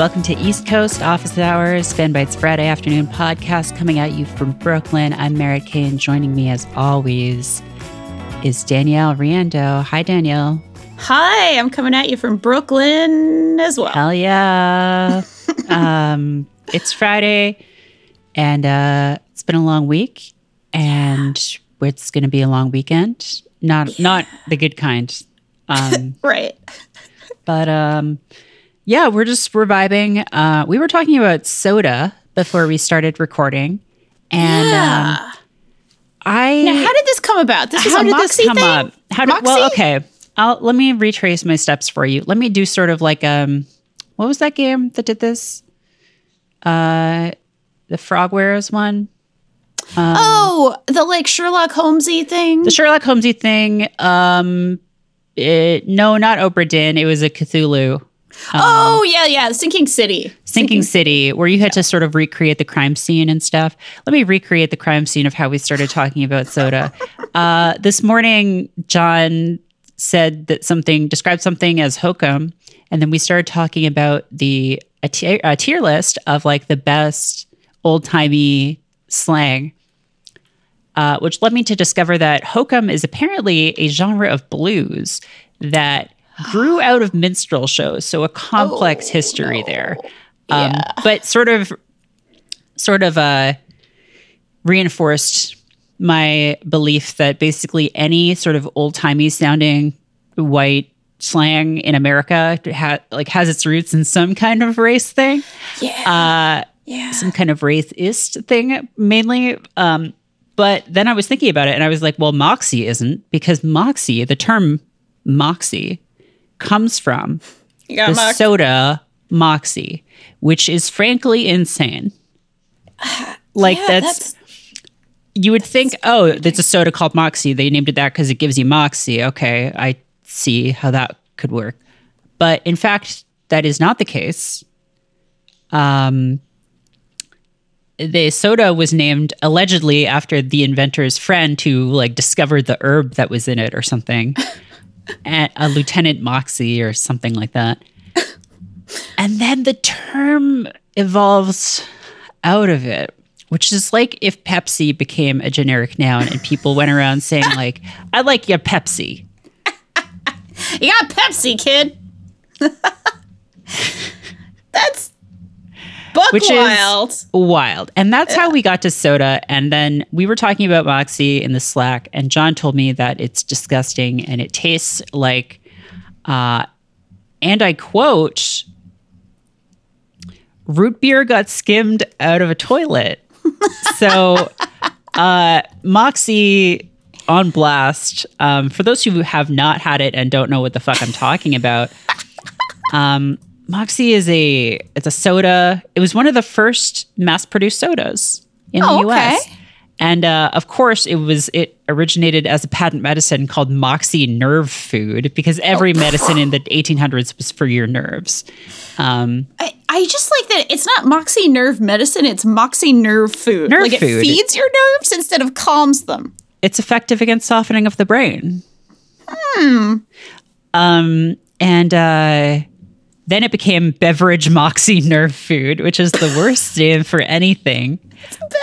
And welcome to East Coast Office Hours, Fanbyte's Friday afternoon podcast coming at you from Brooklyn. I'm Merritt Kane. Joining me, as always, is Danielle Riendeau. Hi, Danielle. Hi, I'm coming at you from Brooklyn as well. Hell yeah. um, it's Friday, and uh, it's been a long week, and it's going to be a long weekend. Not not the good kind. Um, right. But um, yeah, we're just we're. Uh, we were talking about soda before we started recording, and yeah. um, I now, how did this come about? This is how a did Moxie this come thing? up? How did well? Okay, I'll let me retrace my steps for you. Let me do sort of like um, what was that game that did this? Uh, the Frogwares one. Um, oh, the like Sherlock Holmesy thing. the Sherlock Holmesy thing. Um, it, no, not Oprah Din. It was a Cthulhu. Um, oh yeah, yeah, Sinking City. Sinking City, where you had to sort of recreate the crime scene and stuff. Let me recreate the crime scene of how we started talking about soda. Uh, this morning, John said that something described something as hokum, and then we started talking about the a tier, a tier list of like the best old timey slang. Uh, which led me to discover that hokum is apparently a genre of blues that grew out of minstrel shows, so a complex Oh, history no. there. Um, Yeah. But sort of, sort of uh, reinforced my belief that basically any sort of old timey sounding white slang in America ha- like has its roots in some kind of race thing Yeah, uh, yeah. some kind of racist thing mainly. Um, but then I was thinking about it and I was like, well, Moxie isn't because Moxie, the term Moxie, comes from got the soda Moxie, which is frankly insane. Like Yeah, that's, you would think, oh, it's a soda called Moxie. They named it that because it gives you Moxie. Okay, I see how that could work. But in fact, that is not the case. Um, the soda was named allegedly after the inventor's friend who like discovered the herb that was in it or something. and a Lieutenant Moxie or something like that. And then the term evolves out of it, which is like if Pepsi became a generic noun and people went around saying like, "I like your Pepsi." you got Pepsi, kid. That's Which is- wild. Wild. And that's how we got to soda. And then we were talking about Moxie in the Slack, and John told me that it's disgusting and it tastes like, uh, and I quote, root beer got skimmed out of a toilet. so, uh, Moxie on blast. Um, for those who have not had it and don't know what the fuck I'm talking about, um, Moxie is a it's a soda. It was one of the first mass-produced sodas in Oh, the U.S. okay. And uh, of course, it was it originated as a patent medicine called Moxie Nerve Food because every medicine in the 1800s was for your nerves. Um, I, I just like that it's not Moxie nerve medicine, it's Moxie nerve food. Nerve like it feeds your nerves instead of calms them. it's effective against softening of the brain. Hmm. Um, and uh, then it became beverage moxie nerve food, which is the worst name for anything.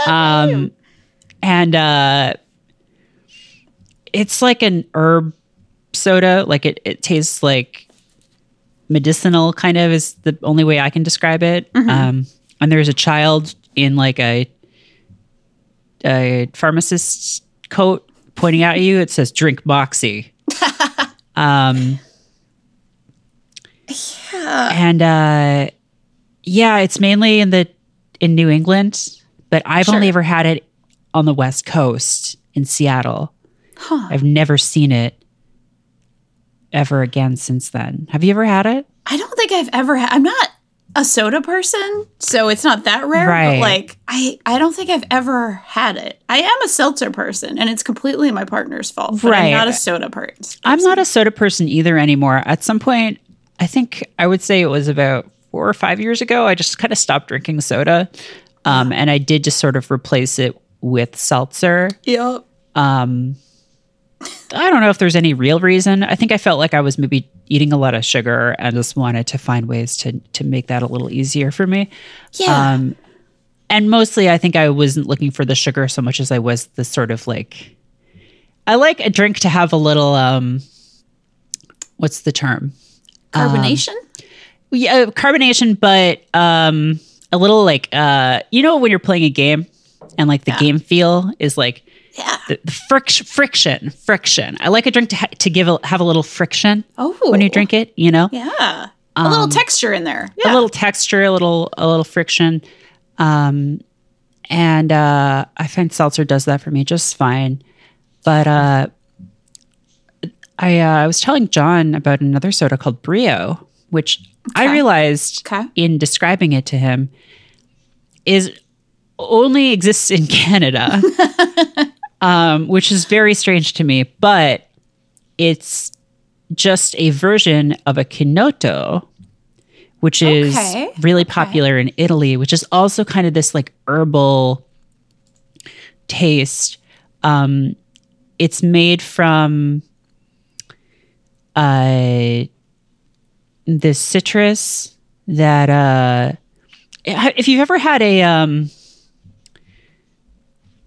Um, and uh, it's like an herb soda. Like it, it tastes like medicinal, kind of is the only way I can describe it. Um, and there's a child in like a a pharmacist's coat pointing out at you. It says "Drink Moxie." um, and uh, yeah, it's mainly in the in New England, but I've Sure. only ever had it on the West Coast in Seattle. Huh. I've never seen it ever again since then. Have you ever had it? I don't think I've ever had. I'm not a soda person, so it's not that rare. Right. But like, I I don't think I've ever had it. I am a seltzer person, and it's completely my partner's fault. Right. I'm not a soda person. I'm not a soda person either anymore. At some point, I think I would say it was about four or five years ago, I just kind of stopped drinking soda. Um, and I did just sort of replace it with seltzer. Yep. Um, I don't know if there's any real reason. I think I felt like I was maybe eating a lot of sugar and just wanted to find ways to to make that a little easier for me. Yeah. Um, and mostly, I think I wasn't looking for the sugar so much as I was the sort of like, I like a drink to have a little, um, what's the term? Carbonation? Yeah, carbonation, but um, a little like, uh, you know, when you're playing a game and like the game feel is like yeah. the, the friction, friction, friction. I like a drink to ha- to give a, have a little friction Oh. when you drink it. You know, Yeah. A little texture in there. a little texture, a little a little friction. Um, and uh, I find seltzer does that for me just fine. But uh, I uh, I was telling John about another soda called Brio, which I realized Okay. in describing it to him is only exists in Canada, um, which is very strange to me. But it's just a version of a Chinotto, which is Okay, really popular in Italy, which is also kind of this like herbal taste. Um, it's made from uh, this citrus that uh, if you've ever had a um,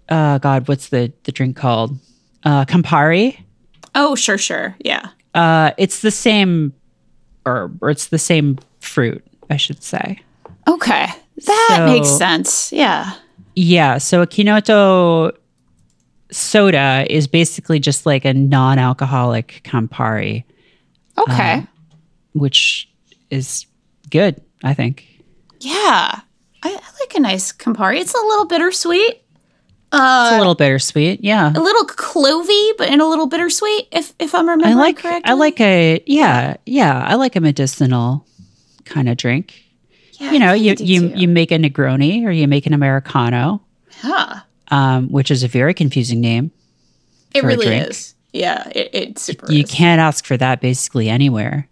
uh, God, what's the the drink called? Uh, Campari. Oh, sure, sure. Yeah. Uh, it's the same herb, or it's the same fruit, I should say. Okay. That So- makes sense. Yeah. Yeah. So a Chinotto soda is basically just like a non-alcoholic Campari, Okay. which is good, I think. yeah. I, I like a nice Campari. It's a little bittersweet. It's a little bittersweet. Yeah. A little clovey, but in a little bittersweet, if if I'm I remembering like correctly. I like a yeah, yeah, I like a medicinal kind of drink. Yeah, You know, you you too. you make a Negroni or you make an Americano, Yeah. um, which is a very confusing name. It really is. Yeah. It, it super You is. can't ask for that basically anywhere.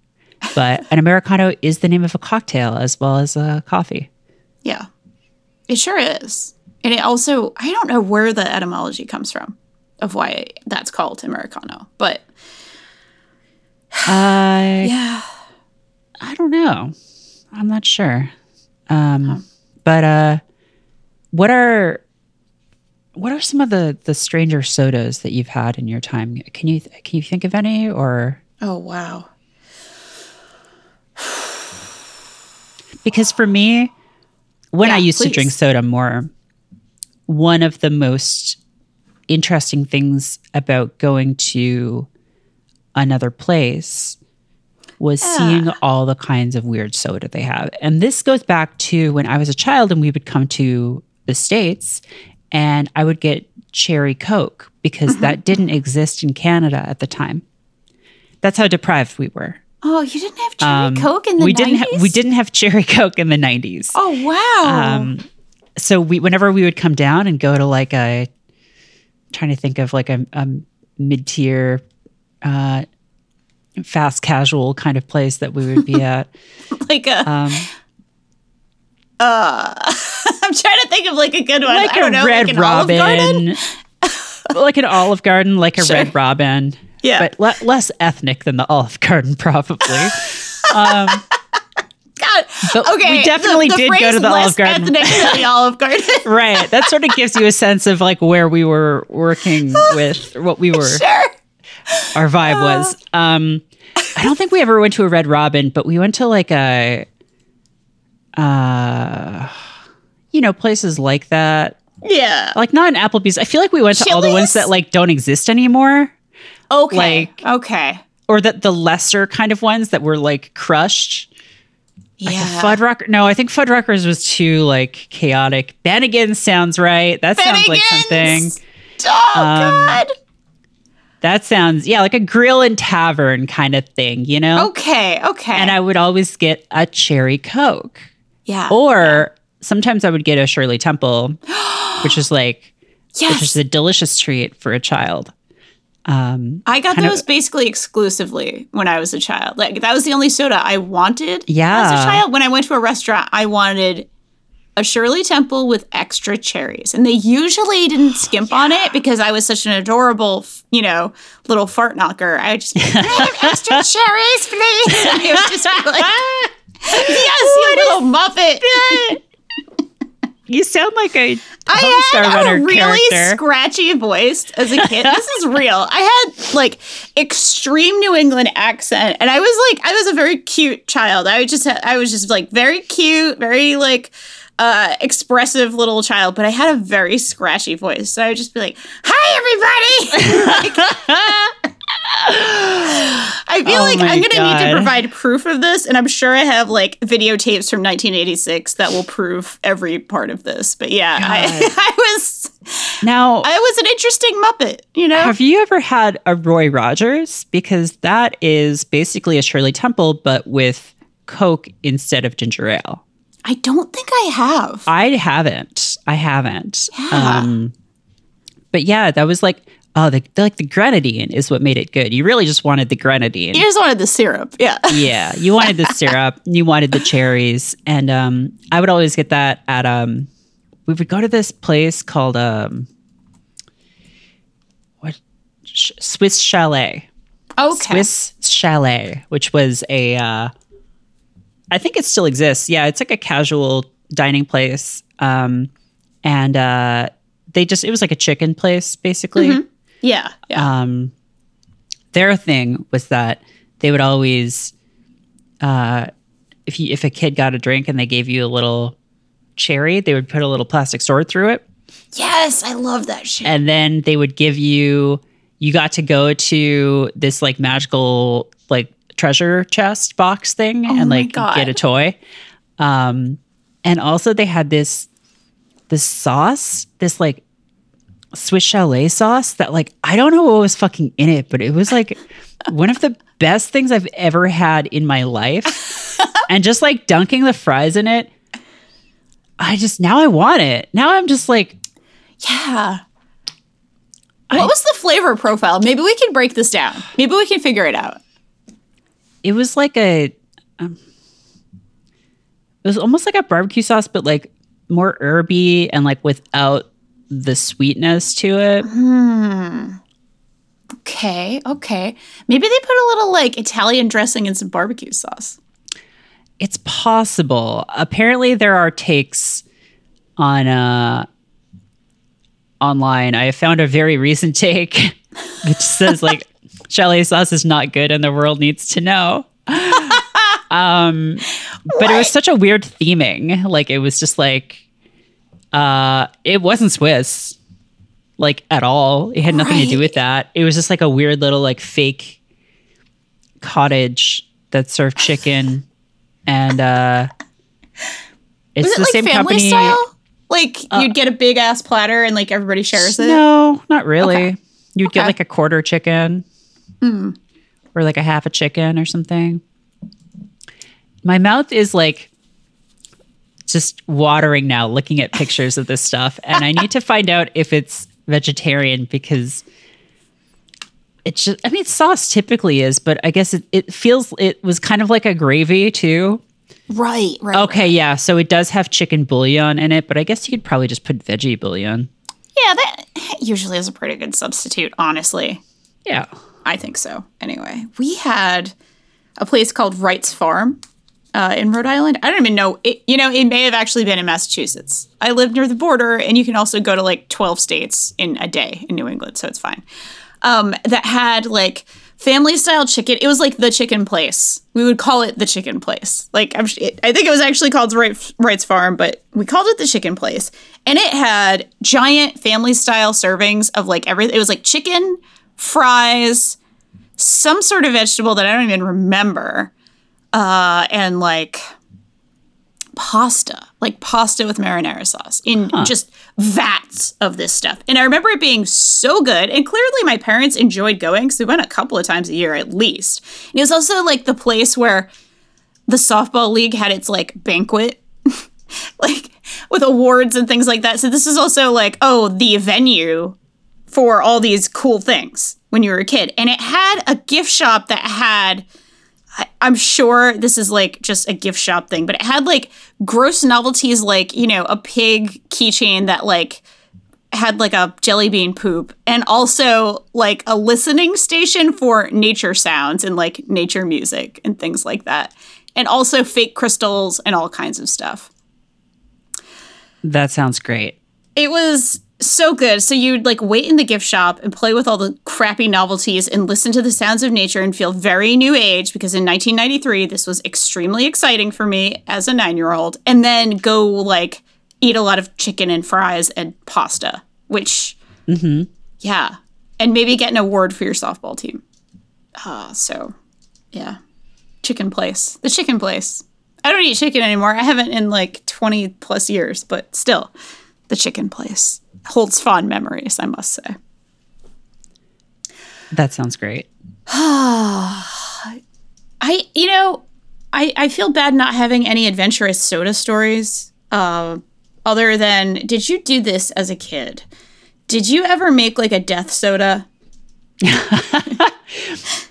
But an Americano is the name of a cocktail as well as a coffee. Yeah. It sure is. And it also, I don't know where the etymology comes from of why that's called Americano, but Uh, yeah. I don't know. I'm not sure. Um, But uh, what are what are some of the the stranger sodas that you've had in your time? Can you can you think of any or Oh, wow. because for me, when Yeah, I used to drink soda more, one of the most interesting things about going to another place was seeing all the kinds of weird soda they have. And this goes back to when I was a child and we would come to the States and I would get cherry Coke because Mm-hmm. that didn't exist in Canada at the time. That's how deprived we were. Oh, you didn't have cherry Coke in the Um, we 90s? didn't ha- we didn't have cherry Coke in the 90s. Oh, wow. Um, so we whenever we would come down and go to like a trying to think of like a, a mid-tier uh fast casual kind of place that we would be at like a, um I'm trying to think of like a good one. like I don't a know, red like an Olive Garden? robin like an olive garden like a Sure. red robin Yeah. but le- less ethnic than the olive garden probably um God. but Okay. we definitely the, the did go to the olive garden ethnic than the Olive Garden. right that sort of gives you a sense of like where we were working with what we were sure. our vibe was. Um, I don't think we ever went to a Red Robin, but we went to like a, uh, you know, places like that. Yeah. Like not an Applebee's. I feel like we went to all the ones that like don't exist anymore, Okay. like- okay. or that the lesser kind of ones that were like crushed. Yeah. Fuddrucker. No, I think Fuddruckers was too like chaotic. Bennigan sounds right. That sounds like something. Oh Um, God. That sounds yeah, like a grill and tavern kind of thing. You know. Okay. Okay. And I would always get a cherry Coke. Yeah. Or sometimes I would get a Shirley Temple, which is like, which yes. is a delicious treat for a child. Um, I got kind of- those basically exclusively when I was a child. Like that was the only soda I wanted. Yeah. As a child, when I went to a restaurant, I wanted a Shirley Temple with extra cherries. And they usually didn't skimp on it because I was such an adorable, you know, little fart knocker. I would just be like, I have extra cherries, please? And it would just be like, yes, you little muppet. You sound like a I had Runner a really character. scratchy voice as a kid. this is real. I had like extreme New England accent, and I was like, I was a very cute child. I was just, I was just like very cute, very like uh, expressive little child. But I had a very scratchy voice, so I would just be like, "Hi, everybody." Like, I feel Oh like I'm gonna need to provide proof of this, and I'm sure I have like videotapes from 1986 that will prove every part of this. But yeah, I, I was now. I was an interesting Muppet, you know. have you ever had a Roy Rogers? Because that is basically a Shirley Temple, but with Coke instead of ginger ale. I don't think I have. I haven't. I haven't. Yeah. Um, but yeah, that was like oh, the, the like the grenadine is what made it good. You really just wanted the grenadine. You just wanted the syrup, yeah. yeah, you wanted the syrup, you wanted the cherries, and um, I would always get that at um, we would go to this place called um, what Sh- Swiss Chalet. Okay. Swiss Chalet, which was a, uh, I think it still exists. Yeah, it's like a casual dining place, um, and uh, they just it was like a chicken place basically. Yeah, yeah. Um, their thing was that they would always, uh, if you if a kid got a drink and they gave you a little cherry, they would put a little plastic sword through it yes, I love that shit. and then they would give you you got to go to this like magical like treasure chest box thing and Oh my like God. get a toy um and also they had this this sauce this like swiss chalet sauce that like i don't know what was fucking in it but it was like one of the best things i've ever had in my life and just like dunking the fries in it i just now i want it now i'm just like yeah. What was the flavor profile? Maybe we can break this down. Maybe we can figure it out. it was like a um, it was almost like a barbecue sauce but like more herby and like without the sweetness to it. Okay, okay. Maybe they put a little like Italian dressing and some barbecue sauce. it's possible. Apparently there are takes on uh online. I found a very recent take which says like chalet sauce is not good and the world needs to know. Um but it was such a weird theming. Like it was just like uh it wasn't swiss like at all. It had nothing to do with that. It was just like a weird little like fake cottage that served chicken and uh it's Was it the like same family company. style? Like you'd get a big ass platter and like everybody shares it. no not really. Okay. you'd get like a quarter chicken or like a half a chicken or something. My mouth is like just watering now looking at pictures of this stuff and i need to find out if it's vegetarian because it's just i mean sauce typically is but i guess it, it feels it was kind of like a gravy too Right, right. okay yeah so it does have chicken bouillon in it but i guess you could probably just put veggie bouillon Yeah, that usually is a pretty good substitute, honestly. yeah I think so. Anyway, we had a place called Wright's Farm uh, in Rhode Island. I don't even know. It, you know, it may have actually been in Massachusetts. I live near the border, and you can also go to like 12 states in a day in New England, so it's fine. Um, that had like family style chicken. It was like the chicken place. We would call it the chicken place. Like I'm, it, I think it was actually called Wright, Wright's Farm, but we called it the chicken place. And it had giant family style servings of like everything. It was like chicken, fries, some sort of vegetable that I don't even remember, uh, and like pasta, like pasta with marinara sauce in just vats of this stuff. And I remember it being so good. And clearly my parents enjoyed going because we went a couple of times a year at least. And it was also like the place where the softball league had its like banquet, like with awards and things like that. So this is also like, oh, the venue for all these cool things when you were a kid. And it had a gift shop that had I'm sure this is like just a gift shop thing, but it had like gross novelties like, you know, a pig keychain that like had like a jelly bean poop and also like a listening station for nature sounds and like nature music and things like that. And also fake crystals and all kinds of stuff. That sounds great. It was so good. So you'd like wait in the gift shop and play with all the crappy novelties and listen to the sounds of nature and feel very new age because in 1993 this was extremely exciting for me as a 9-year-old and then go like eat a lot of chicken and fries and pasta, which Mhm. yeah, and maybe get an award for your softball team. Uh, so yeah. Chicken place. The chicken place. I don't eat chicken anymore. I haven't in like 20 plus years, but still, the chicken place holds fond memories, I must say. That sounds great. I, you know, I, I feel bad not having any adventurous soda stories. Uh, other than, did you do this as a kid? Did you ever make like a death soda?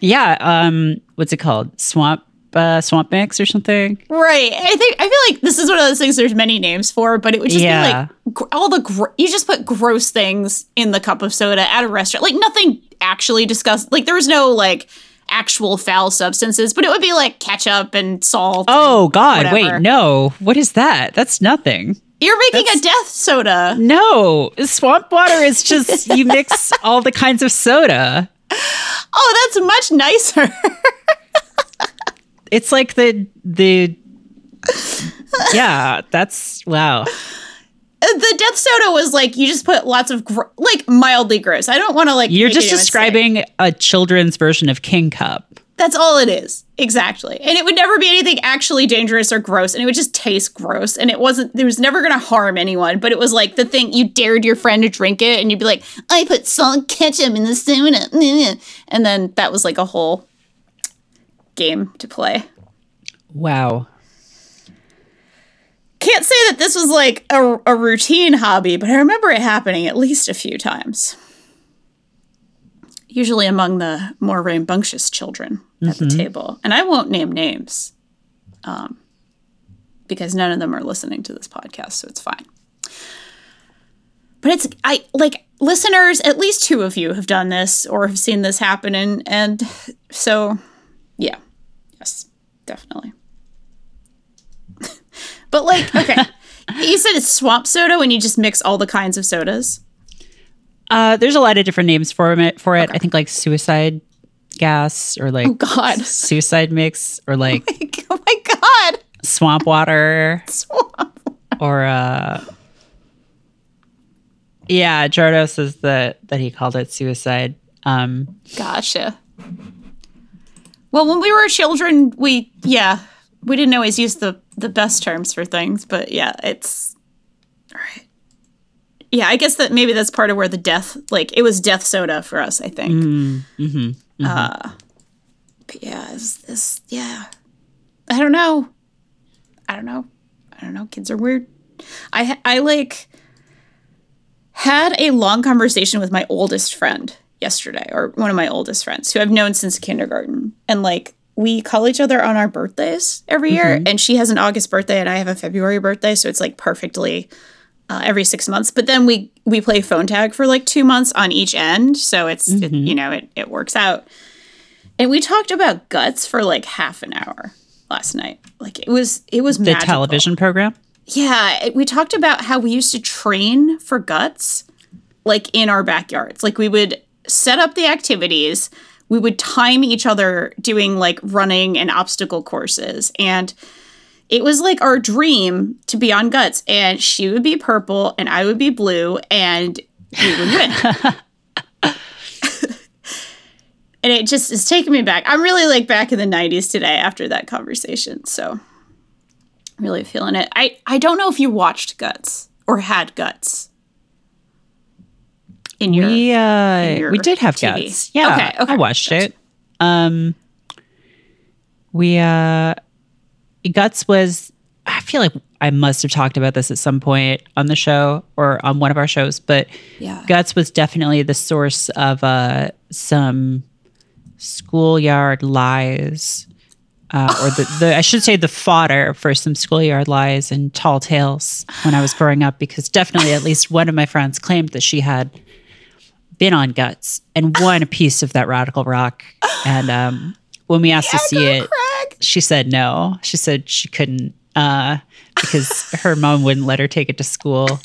Yeah. Um, what's it called? Swamp uh, swamp mix or something? Right. I think I feel like this is one of those things there's many names for, but it would just Yeah. be like gr- all the gr- you just put gross things in the cup of soda at a restaurant. Like nothing actually discussed. Like there was no like actual foul substances, but it would be like ketchup and salt. Oh God! Whatever. Wait, no. What is that? That's nothing. You're making a death soda. No, swamp water is just you mix all the kinds of soda. Oh, that's much nicer. It's like the the yeah. That's wow. Uh, the death soda was like you just put lots of gr- like mildly gross. I don't want to like You're just it describing a children's version of King Cup. That's all it is. Exactly. And it would never be anything actually dangerous or gross. And it would just taste gross. And it wasn't, there was never going to harm anyone. But it was like the thing you dared your friend to drink it. And you'd be like, I put salt ketchup in the soda. And then that was like a whole game to play. Wow. Can't say that this was like a, a routine hobby, but I remember it happening at least a few times. Usually among the more rambunctious children at the table. And I won't name names um, because none of them are listening to this podcast, so it's fine. But it's, I like listeners, at least two of you have done this or have seen this happen. And, and so, yeah, yes, definitely. But like, okay, you said it's swamp soda when you just mix all the kinds of sodas. Uh, there's a lot of different names for it. For it, I think like suicide gas or like Oh God! suicide mix or like oh my God! swamp water Swamp. or uh yeah jardo says that that he called it suicide um Gotcha. Well, when we were children, we yeah, we didn't always use the the best terms for things, but yeah, it's all right. Yeah, I guess that maybe that's part of where the death, like it was death soda for us. I think. Mm, mm-hmm, mm-hmm. Uh, but yeah, is this yeah? I don't know. I don't know. I don't know. Kids are weird. I I like had a long conversation with my oldest friend yesterday, or one of my oldest friends who I've known since kindergarten. And like, we call each other on our birthdays every year. And she has an August birthday and I have a February birthday. So it's like perfectly uh, every six months. But then we, we play phone tag for like two months on each end. So it's, it, you know, it, it works out. And we talked about guts for like half an hour last night. Like it was, it was the magical. television program Yeah, it- we talked about how we used to train for guts like in our backyards. Like we would set up the activities, we would time each other doing like running and obstacle courses and it was like our dream to be on guts and she would be purple and I would be blue and we would win. and it just is taking me back. I'm really like back in the 90s today after that conversation. So really feeling it. I I don't know if you watched Guts or had Guts in your. we uh your we did have TV. guts yeah Okay, okay, i watched it um we uh guts was i feel like i must have talked about this at some point on the show or on one of our shows but Yeah. guts was definitely the source of uh some schoolyard lies uh, or the, the I should say the fodder for some schoolyard lies and tall tales when I was growing up, because definitely at least one of my friends claimed that she had been on guts and won a piece of that radical rock. And um, when we asked to see it, she said no. She said she couldn't uh, because her mom wouldn't let her take it to school,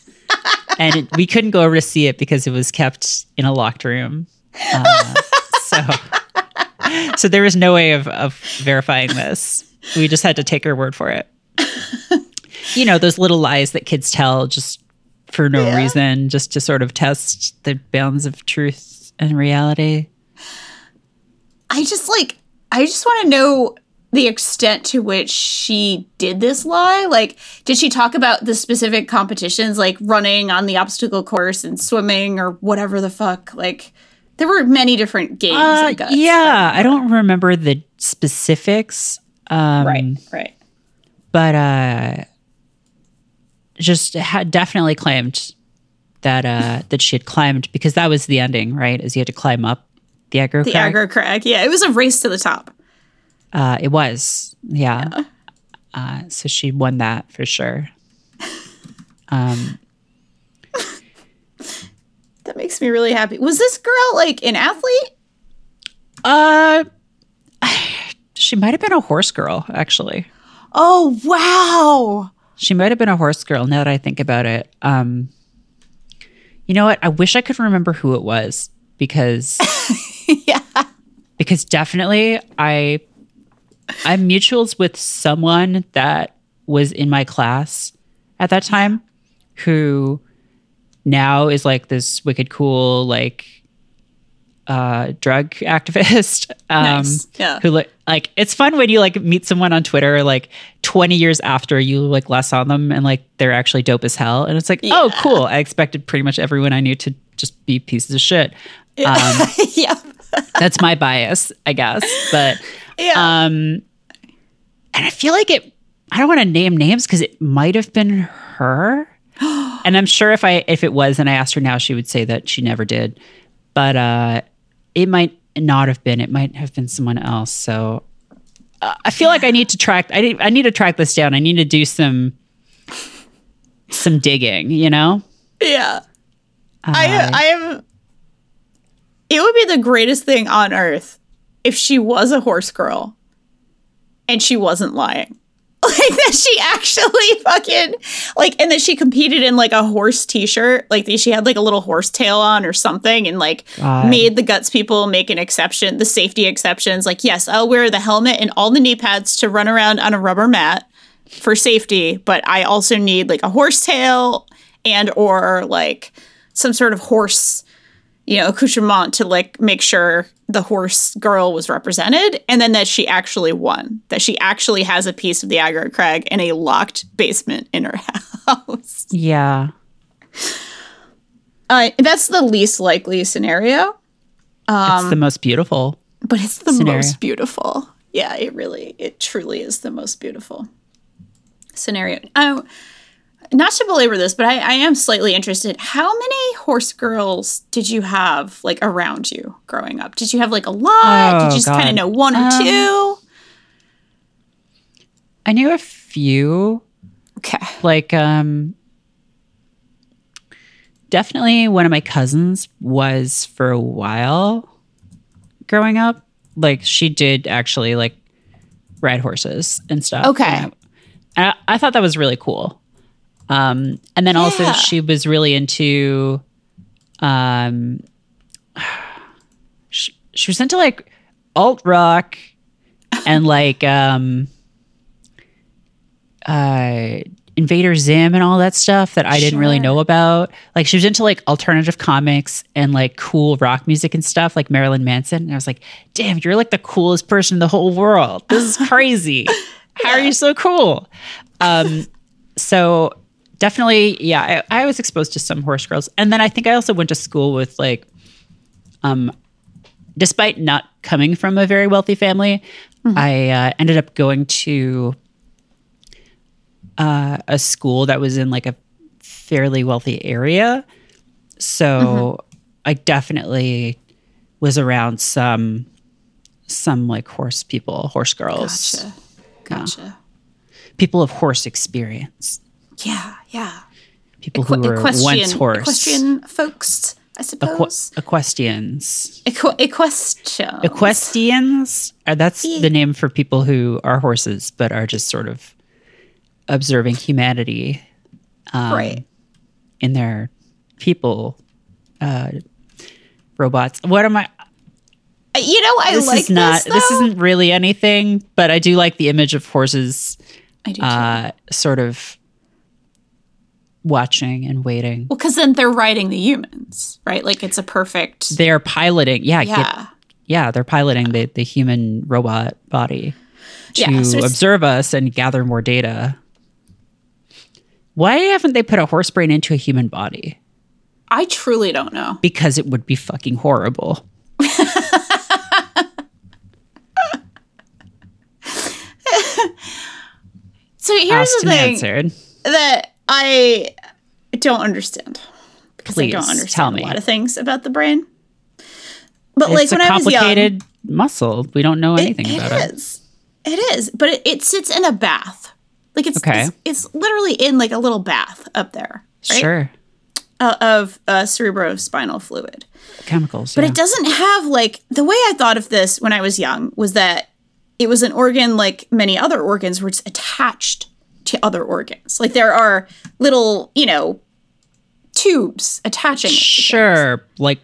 and it, we couldn't go over to see it because it was kept in a locked room. Uh, so, so there was no way of, of verifying this. We just had to take her word for it. You know those little lies that kids tell just for no Yeah. reason, just to sort of test the bounds of truth and reality. I just like I just want to know the extent to which she did this lie. Like, did she talk about the specific competitions, like running on the obstacle course and swimming or whatever the fuck? Like, there were many different games. Uh, I guess. yeah, I don't remember the specifics. Um, Right. Right. but uh just had definitely claimed that uh that she had climbed because that was the ending right is you had to climb up the aggro The crag. aggro crag. Yeah, it was a race to the top. uh it was yeah, Uh, so she won that for sure um That makes me really happy. Was this girl like an athlete? uh she might have been a horse girl actually Oh wow. She might have been a horse girl now that i think about it um you know what i wish i could remember who it was because yeah. because definitely I I'm mutuals with someone that was in my class at that time who now is like this wicked cool like uh drug activist um Nice. Yeah. who like like it's fun when you like meet someone on Twitter like 20 years after you like less on them and like they're actually dope as hell and it's like oh cool I expected pretty much everyone I knew to just be pieces of shit um yeah. that's my bias, I guess. But Yeah. um and I feel like it I don't want to name names because it might have been her. and I'm sure if I if it was and I asked her now, she would say that she never did. But uh it might not have been. It might have been someone else. So uh, I feel like I need to track I need I need to track this down. I need to do some some digging, you know? yeah. Uh, I I am. It would be the greatest thing on earth if she was a horse girl, and she wasn't lying. Like that she actually fucking like, and that she competed in like a horse T-shirt, like she had like a little horse tail on or something, and like God. made the guts people make an exception, the safety exceptions. Like, yes, I'll wear the helmet and all the knee pads to run around on a rubber mat for safety, but I also need like a horse tail and or like some sort of horse, you know, accoutrement to like make sure the horse girl was represented, and then that she actually won, that she actually has a piece of the aggro crag in a locked basement in her house. yeah. Uh, that's the least likely scenario, it's the most beautiful. but it's the Scenario. most beautiful. Yeah, it really, it truly is the most beautiful scenario. Oh, not to belabor this, but I, I am slightly interested. How many horse girls did you have like around you growing up? Did you have like a lot? did Oh, you just kind of know one or Um, two? I knew a few Okay. like um definitely one of my cousins was for a while growing up like she did actually like ride horses and stuff Okay. I, I thought that was really cool um and then also she was really into um she, she was into like alt rock and like um uh Invader Zim and all that stuff that I didn't really know about. Like she was into like alternative comics and like cool rock music and stuff like Marilyn Manson. And I was like, damn, you're like the coolest person in the whole world. This is crazy. How are you so cool? Um, so definitely, yeah, I, I was exposed to some horse girls. And then I think I also went to school with like um despite not coming from a very wealthy family, I uh, ended up going to uh, a school that was in like a fairly wealthy area. So I definitely was around some some like horse people, horse girls, Gotcha. Gotcha. people of horse experience, Yeah, yeah. people who were once horse, equestrian folks, I Equ- suppose. equestrians. Equ- equestrian. Equestrians, uh, that's the name for people who are horses but are just sort of observing humanity right. in their people uh, robots. What am I? Uh, You know, I This like is not. this. This, isn't really anything, but I do like the image of horses, I do uh, sort of watching and waiting. well, because then they're riding the humans, right? Like it's a perfect. They're piloting. Yeah, get- Yeah. yeah, they're piloting the the human robot body to Yeah, so observe us and gather more data. Why haven't they put a horse brain into a human body? I truly don't know. Because it would be fucking horrible. So here's Asked the thing answered. that I don't understand because I don't understand a lot of things about the brain. But like it's a when I was young, complicated muscle. We don't know anything it about it. is. It is, but it, it sits in a bath. Like it's, Okay. it's it's literally in like a little bath up there, right? Sure. Uh, of uh, cerebrospinal fluid. Chemicals. But yeah. it doesn't have like the way I thought of this when I was young was that it was an organ like many other organs where it's attached to other organs. Like there are little, you know, tubes attaching it. Sure. Like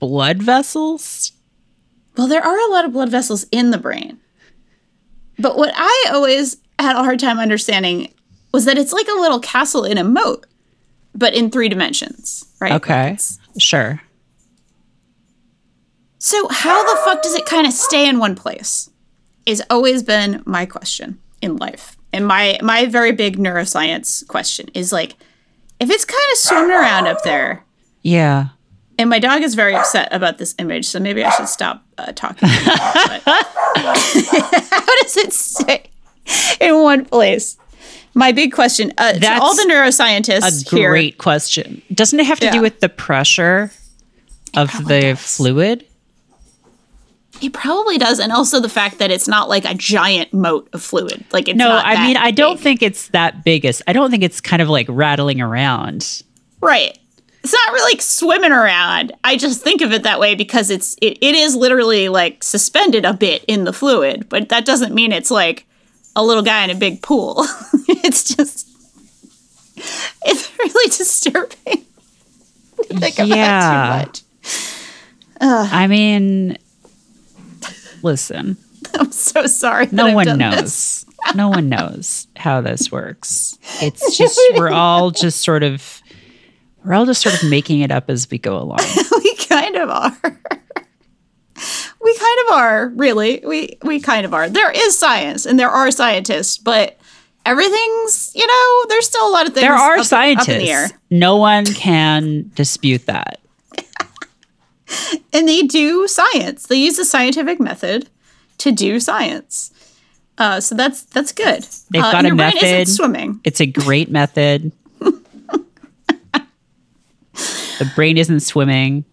blood vessels? Well, there are a lot of blood vessels in the brain. But what I always had a hard time understanding was that it's like a little castle in a moat, but in three dimensions, right? Okay. Sure. So how the fuck does it kind of stay in one place? Is always been my question in life. And my my very big neuroscience question is like if it's kind of swimming around up there Yeah. and my dog is very upset about this image, so maybe I should stop uh, talking. But how does it stay in one place? My big question uh, to That's all the neuroscientists A here. great question. Doesn't it have to Yeah. do with the pressure of the does. fluid? It probably does, and also the fact that it's not like a giant moat of fluid. Like it's No, not I mean I don't big. think it's that biggest. I don't think it's kind of like rattling around. right. It's not really like swimming around. I just think of it that way because it's it, it is literally like suspended a bit in the fluid, but that doesn't mean it's like a little guy in a big pool. it's just it's really disturbing. to think about Yeah. it too much. I mean listen. I'm so sorry. No one knows. no one knows how this works. It's just we're all just sort of we're all just sort of making it up as we go along. we kind of are. we kind of are, really. We we kind of are. There is science and there are scientists, but everything's, you know, there's still a lot of things There are up, up scientists. in the. No one can dispute that. And they do science. They use the scientific method to do science. Uh, so that's that's good. They've uh, got a your brain isn't method. swimming. It's a great method. the brain isn't swimming.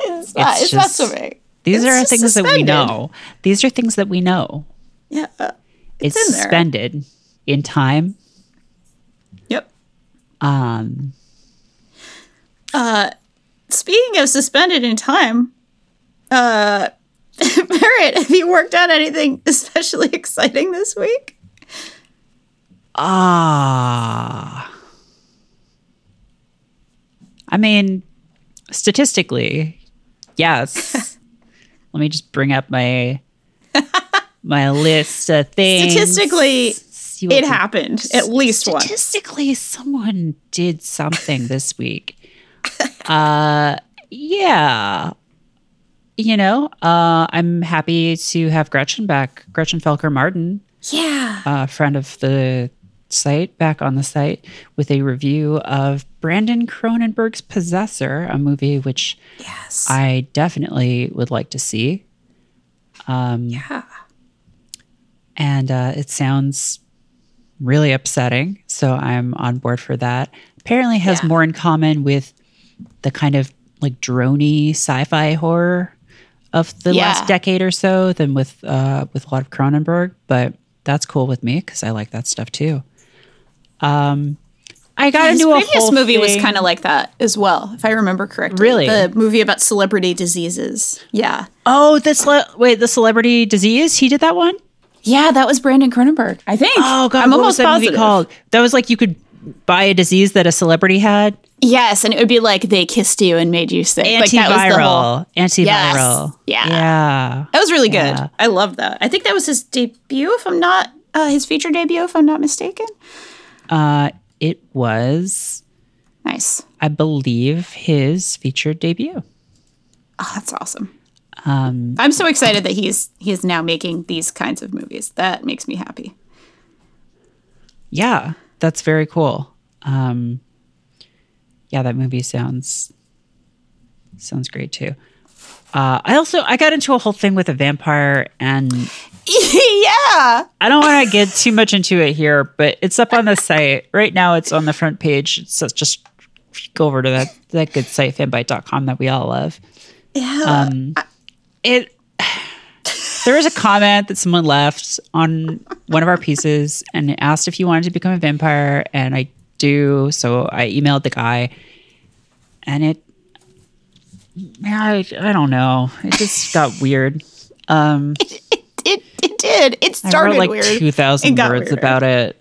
It's not, It's it's not swimming. These It's are just things that we know. These are things that we know. Yeah. uh, It's, in there. suspended in time. Yep. Um, Speaking of suspended in time, uh, Merritt, have you worked on anything especially exciting this week? ah. I mean, statistically, yes. Let me just bring up my my list of things. Statistically, It happened at least once. Statistically, someone did something this week. uh, yeah. You know, uh, I'm happy to have Gretchen back, Gretchen Felker Martin, Yeah. a friend of the site, back on the site with a review of Brandon Cronenberg's Possessor, a movie which Yes. I definitely would like to see. Um, yeah. and uh, it sounds really upsetting. So I'm on board for that. Apparently, has Yeah. more in common with the kind of like drony sci-fi horror of the Yeah. last decade or so than with uh, with a lot of Cronenberg, but that's cool with me because I like that stuff too. Um, I got His into a previous whole movie was kind of like that as well, if I remember correctly. Really? the movie about celebrity diseases. Yeah, oh the cele- wait the celebrity disease. He did that one. yeah, that was Brandon Cronenberg. I think. Oh god, I'm what almost was that positive. movie called? That was like you could buy a disease that a celebrity had. Yes, and it would be like they kissed you and made you sick. Like, Antiviral, that was the whole- antiviral. Yes. Yeah. yeah. That was really good. Yeah. I love that. I think that was his debut, if I'm not uh, his feature debut, if I'm not mistaken. Uh, it was, Nice. I believe, his featured debut. Oh, that's awesome. Um, I'm so excited that he's he is now making these kinds of movies. That makes me happy. yeah, that's very cool. Um, yeah, that movie sounds sounds great too. Uh, I also I got into a whole thing with a vampire, and yeah. I don't want to get too much into it here, but it's up on the site right now. It's on the front page. So just go over to that that good site fanbyte.com that we all love. Yeah. Um, it there was a comment that someone left on one of our pieces and it asked if you wanted to become a vampire and i do so i emailed the guy and it I, I don't know it just got weird um it, it did. It i started wrote like weird. 2000 words weirder. about it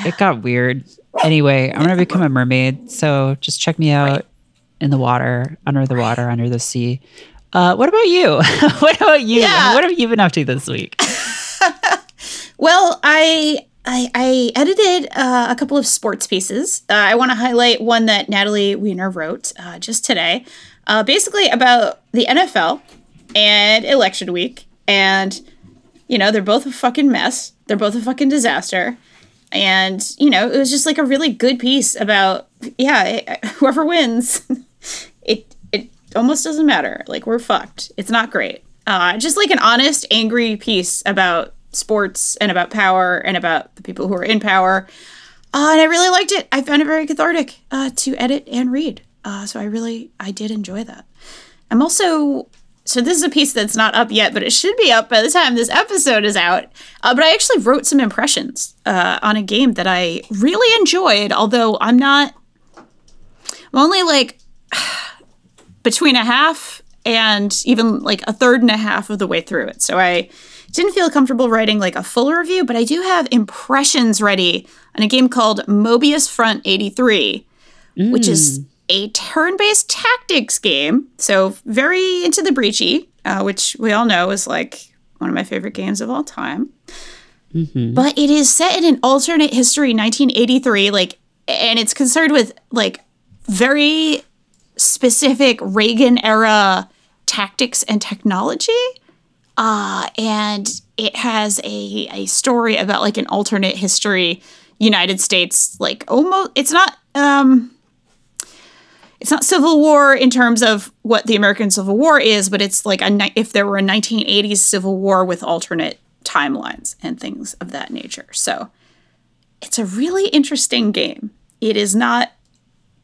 it got weird anyway i'm gonna become a mermaid so just check me out in the water under the water under the sea uh, what about you? what about you? Yeah. What have you been up to this week? Well, I I, I edited uh, a couple of sports pieces. Uh, I want to highlight one that Natalie Weiner wrote uh, just today, uh, basically about the NFL and election week. And, you know, they're both a fucking mess. They're both a fucking disaster. And, you know, it was just like a really good piece about, yeah, it, whoever wins, it, it almost doesn't matter. Like, we're fucked. It's not great. Uh, just like an honest, angry piece about sports and about power and about the people who are in power. Uh, and I really liked it. I found it very cathartic uh, to edit and read. Uh, so I really, I did enjoy that. I'm also, so this is a piece that's not up yet, but it should be up by the time this episode is out. Uh, but I actually wrote some impressions uh, on a game that I really enjoyed, although I'm not, I'm only like between a half and even like a third and a half of the way through it. So I didn't feel comfortable writing like a full review, but I do have impressions ready on a game called Mobius Front 83, which is a turn based tactics game. So very into the breachy, uh, which we all know is like one of my favorite games of all time. But it is set in an alternate history, 1983, like, and it's concerned with like very specific Reagan era tactics and technology. Uh, and it has a, a story about like an alternate history United States, like almost, it's not, um, it's not Civil War in terms of what the American Civil War is, but it's like a, if there were a 1980s Civil War with alternate timelines and things of that nature. So it's a really interesting game. It is not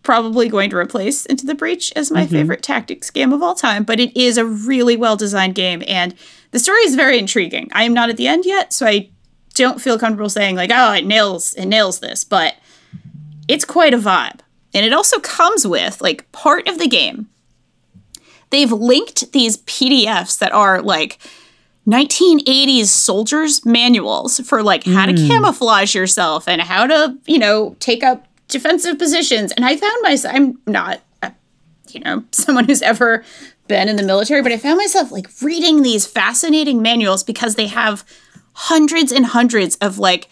probably going to replace Into the Breach as my mm-hmm. favorite tactics game of all time, but it is a really well designed game and the story is very intriguing. I am not at the end yet, so I don't feel comfortable saying like, "Oh, it nails it nails this," but it's quite a vibe. And it also comes with like part of the game. They've linked these PDFs that are like 1980s soldiers manuals for like how to hmm. camouflage yourself and how to, you know, take up defensive positions. And I found myself, I'm not, a, you know, someone who's ever been in the military, but I found myself like reading these fascinating manuals because they have hundreds and hundreds of like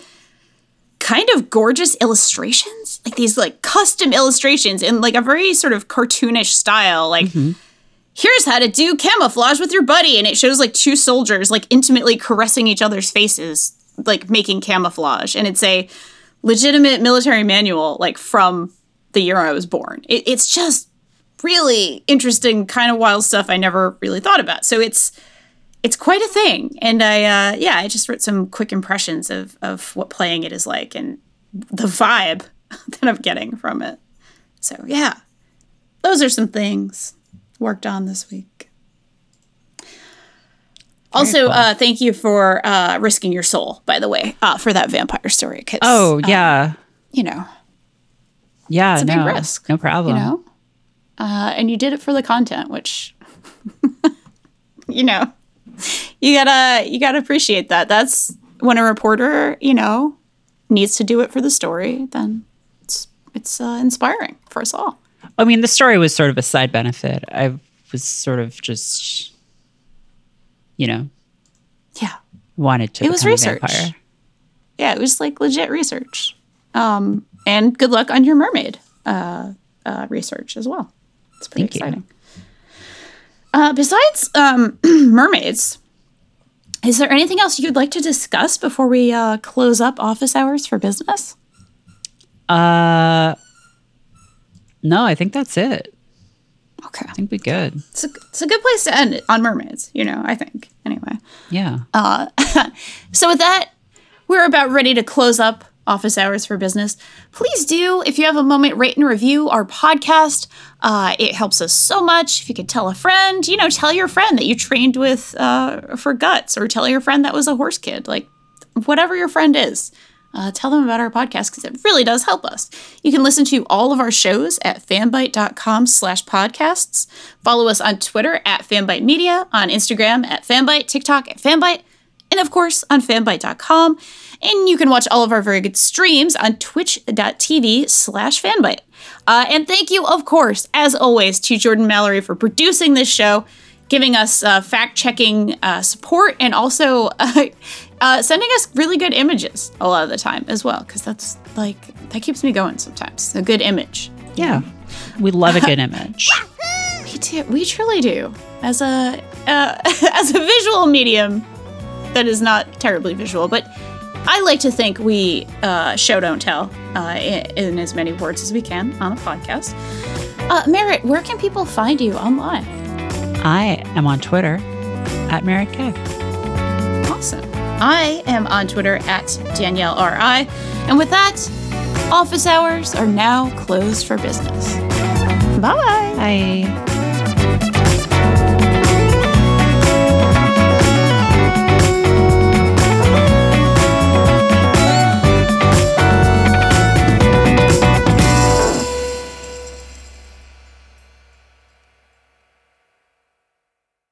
kind of gorgeous illustrations, like these like custom illustrations in like a very sort of cartoonish style, like mm-hmm. here's how to do camouflage with your buddy and it shows like two soldiers like intimately caressing each other's faces like making camouflage and it's a legitimate military manual like from the year i was born. It, it's just really interesting kind of wild stuff i never really thought about. So it's it's quite a thing. And i uh, yeah i just wrote some quick impressions of of what playing it is like and the vibe that i'm getting from it. So yeah those are some things worked on this week. Also, uh, thank you for uh, risking your soul, by the way, uh, for that vampire story. 'cause, Oh uh, yeah, you know, yeah. it's a no, big risk. No problem. you know, uh, and you did it for the content, which, you know, you gotta you gotta appreciate that. That's when a reporter, you know, needs to do it for the story. Then it's it's uh, inspiring for us all. I mean, the story was sort of a side benefit. I was sort of just, you know, Yeah, wanted to. It was research. yeah, it was like legit research. Um, and good luck on your mermaid uh, uh, research as well. It's pretty Thank you. exciting. Uh, besides um, mermaids, is there anything else you'd like to discuss before we uh, close up office hours for business? Uh, no, I think that's it. Okay, I think we're good. it's a, it's a good place to end it on mermaids. You know, I think anyway. Yeah. So with that, we're about ready to close up office hours for business. Please do, if you have a moment, rate and review our podcast. Uh, it helps us so much. If you could tell a friend, you know, tell your friend that you trained with uh, for guts, or tell your friend that was a horse kid, like whatever your friend is. Uh, tell them about our podcast because it really does help us. You can listen to all of our shows at fanbyte.com slash podcasts. Follow us on Twitter at fanbyte media, on Instagram at fanbyte, TikTok at fanbyte, and of course on fanbyte.com. And you can watch all of our very good streams on twitch.tv slash fanbyte. Uh, and thank you, of course, as always, to Jordan Mallory for producing this show, giving us uh, fact checking uh, support, and also uh, uh, sending us really good images a lot of the time as well, because that's like, that keeps me going sometimes. A good image. Yeah. We love a good image. We do. We truly do. As a uh, as a visual medium that is not terribly visual, but I like to think we uh, show don't tell uh, in, in as many words as we can on a podcast. Uh, Merritt, where can people find you online? I am on Twitter at Merritt K. Awesome. I am on Twitter at Danielle RI. And with that, office hours are now closed for business. Bye. Bye.